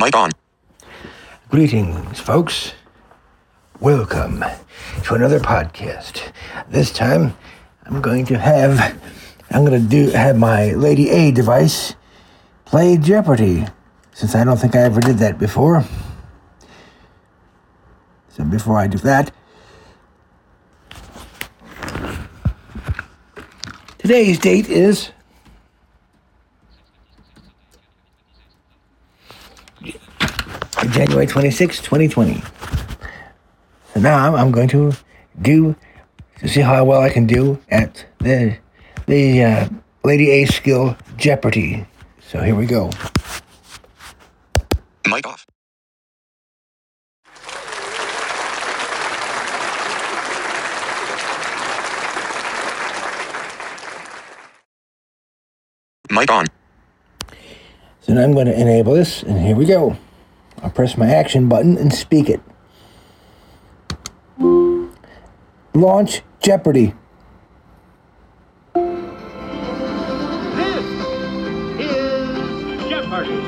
Mic on. Greetings, folks. Welcome to another podcast. This time, I'm going to have I'm going to do have my Lady A device play Jeopardy, since I don't think I ever did that before. So before I do that, today's date is January 26, 2020. So now I'm, I'm going to do to see how well I can do at the the uh, Lady A skill Jeopardy. So here we go. Mic off. Mic on. So now I'm going to enable this, and here we go. I'll press my action button and speak it. Launch Jeopardy. This is Jeopardy!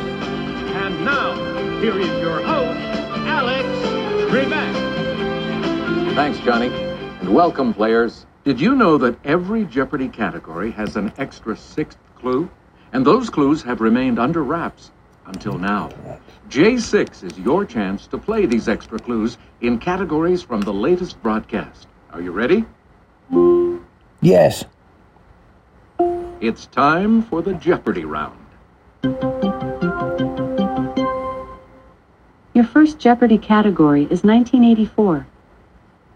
And now, here is your host, Alex Trebek. Thanks, Johnny. And welcome, players. Did you know that every Jeopardy category has an extra sixth clue? And those clues have remained under wraps until now. J6 is your chance to play these extra clues in categories from the latest broadcast. Are you ready? Yes. It's time for the Jeopardy round. Your first Jeopardy category is 1984.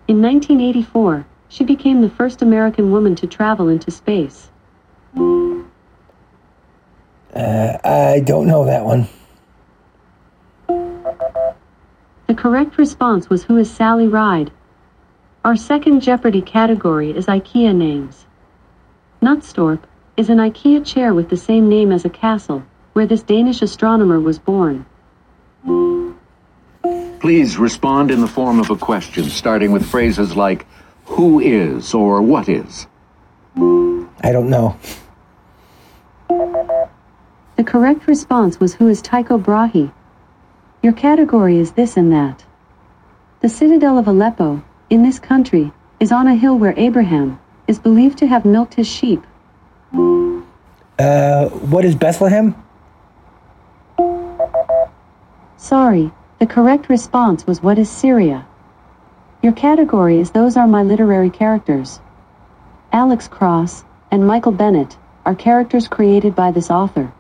In 1984, she became the first American woman to travel into space. Uh, I don't know that one. The correct response was Who is Sally Ride? Our second Jeopardy category is IKEA names. Knutstorp is an IKEA chair with the same name as a castle, where this Danish astronomer was born. Please respond in the form of a question, starting with phrases like who is or what is. I don't know. The correct response was Who is Tycho Brahe? Your category is this and that. The citadel of Aleppo, in this country, is on a hill where Abraham is believed to have milked his sheep. Uh, what is Bethlehem? Sorry, the correct response was What is Syria? Your category is Those are my literary characters. Alex Cross and Michael Bennett are characters created by this author.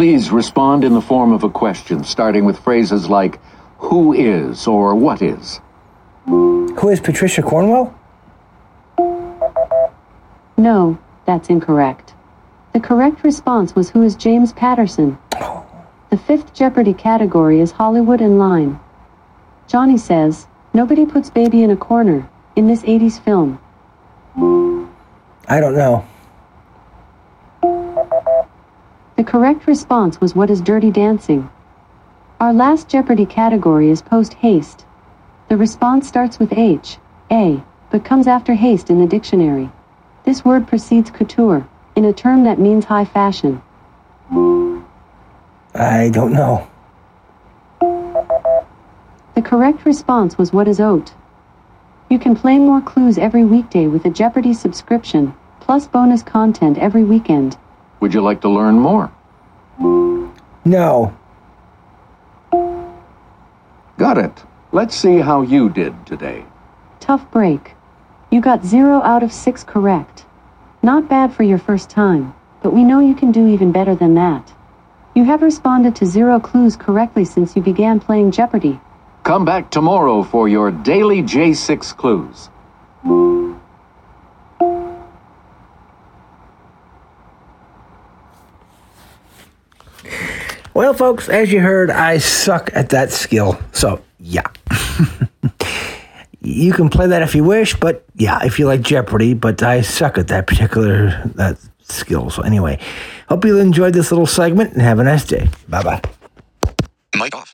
Please respond in the form of a question, starting with phrases like who is or what is. Who is Patricia Cornwell? No, that's incorrect. The correct response was Who is James Patterson? The fifth Jeopardy category is Hollywood and Line. Johnny says, Nobody puts baby in a corner in this 80s film. I don't know. The correct response was What is Dirty Dancing? Our last Jeopardy category is post haste. The response starts with H, A, but comes after haste in the dictionary. This word precedes couture, in a term that means high fashion. I don't know. The correct response was What is haute? You can play more clues every weekday with a Jeopardy subscription, plus bonus content every weekend. Would you like to learn more? No. Got it. Let's see how you did today. Tough break. You got 0 out of 6 correct. Not bad for your first time, but we know you can do even better than that. You have responded to zero clues correctly since you began playing Jeopardy. Come back tomorrow for your daily J6 clues. Well, folks, as you heard, I suck at that skill. So, yeah. you can play that if you wish, but yeah, if you like Jeopardy, but I suck at that particular that skill. So, anyway, hope you enjoyed this little segment and have a nice day. Bye bye. Mic off.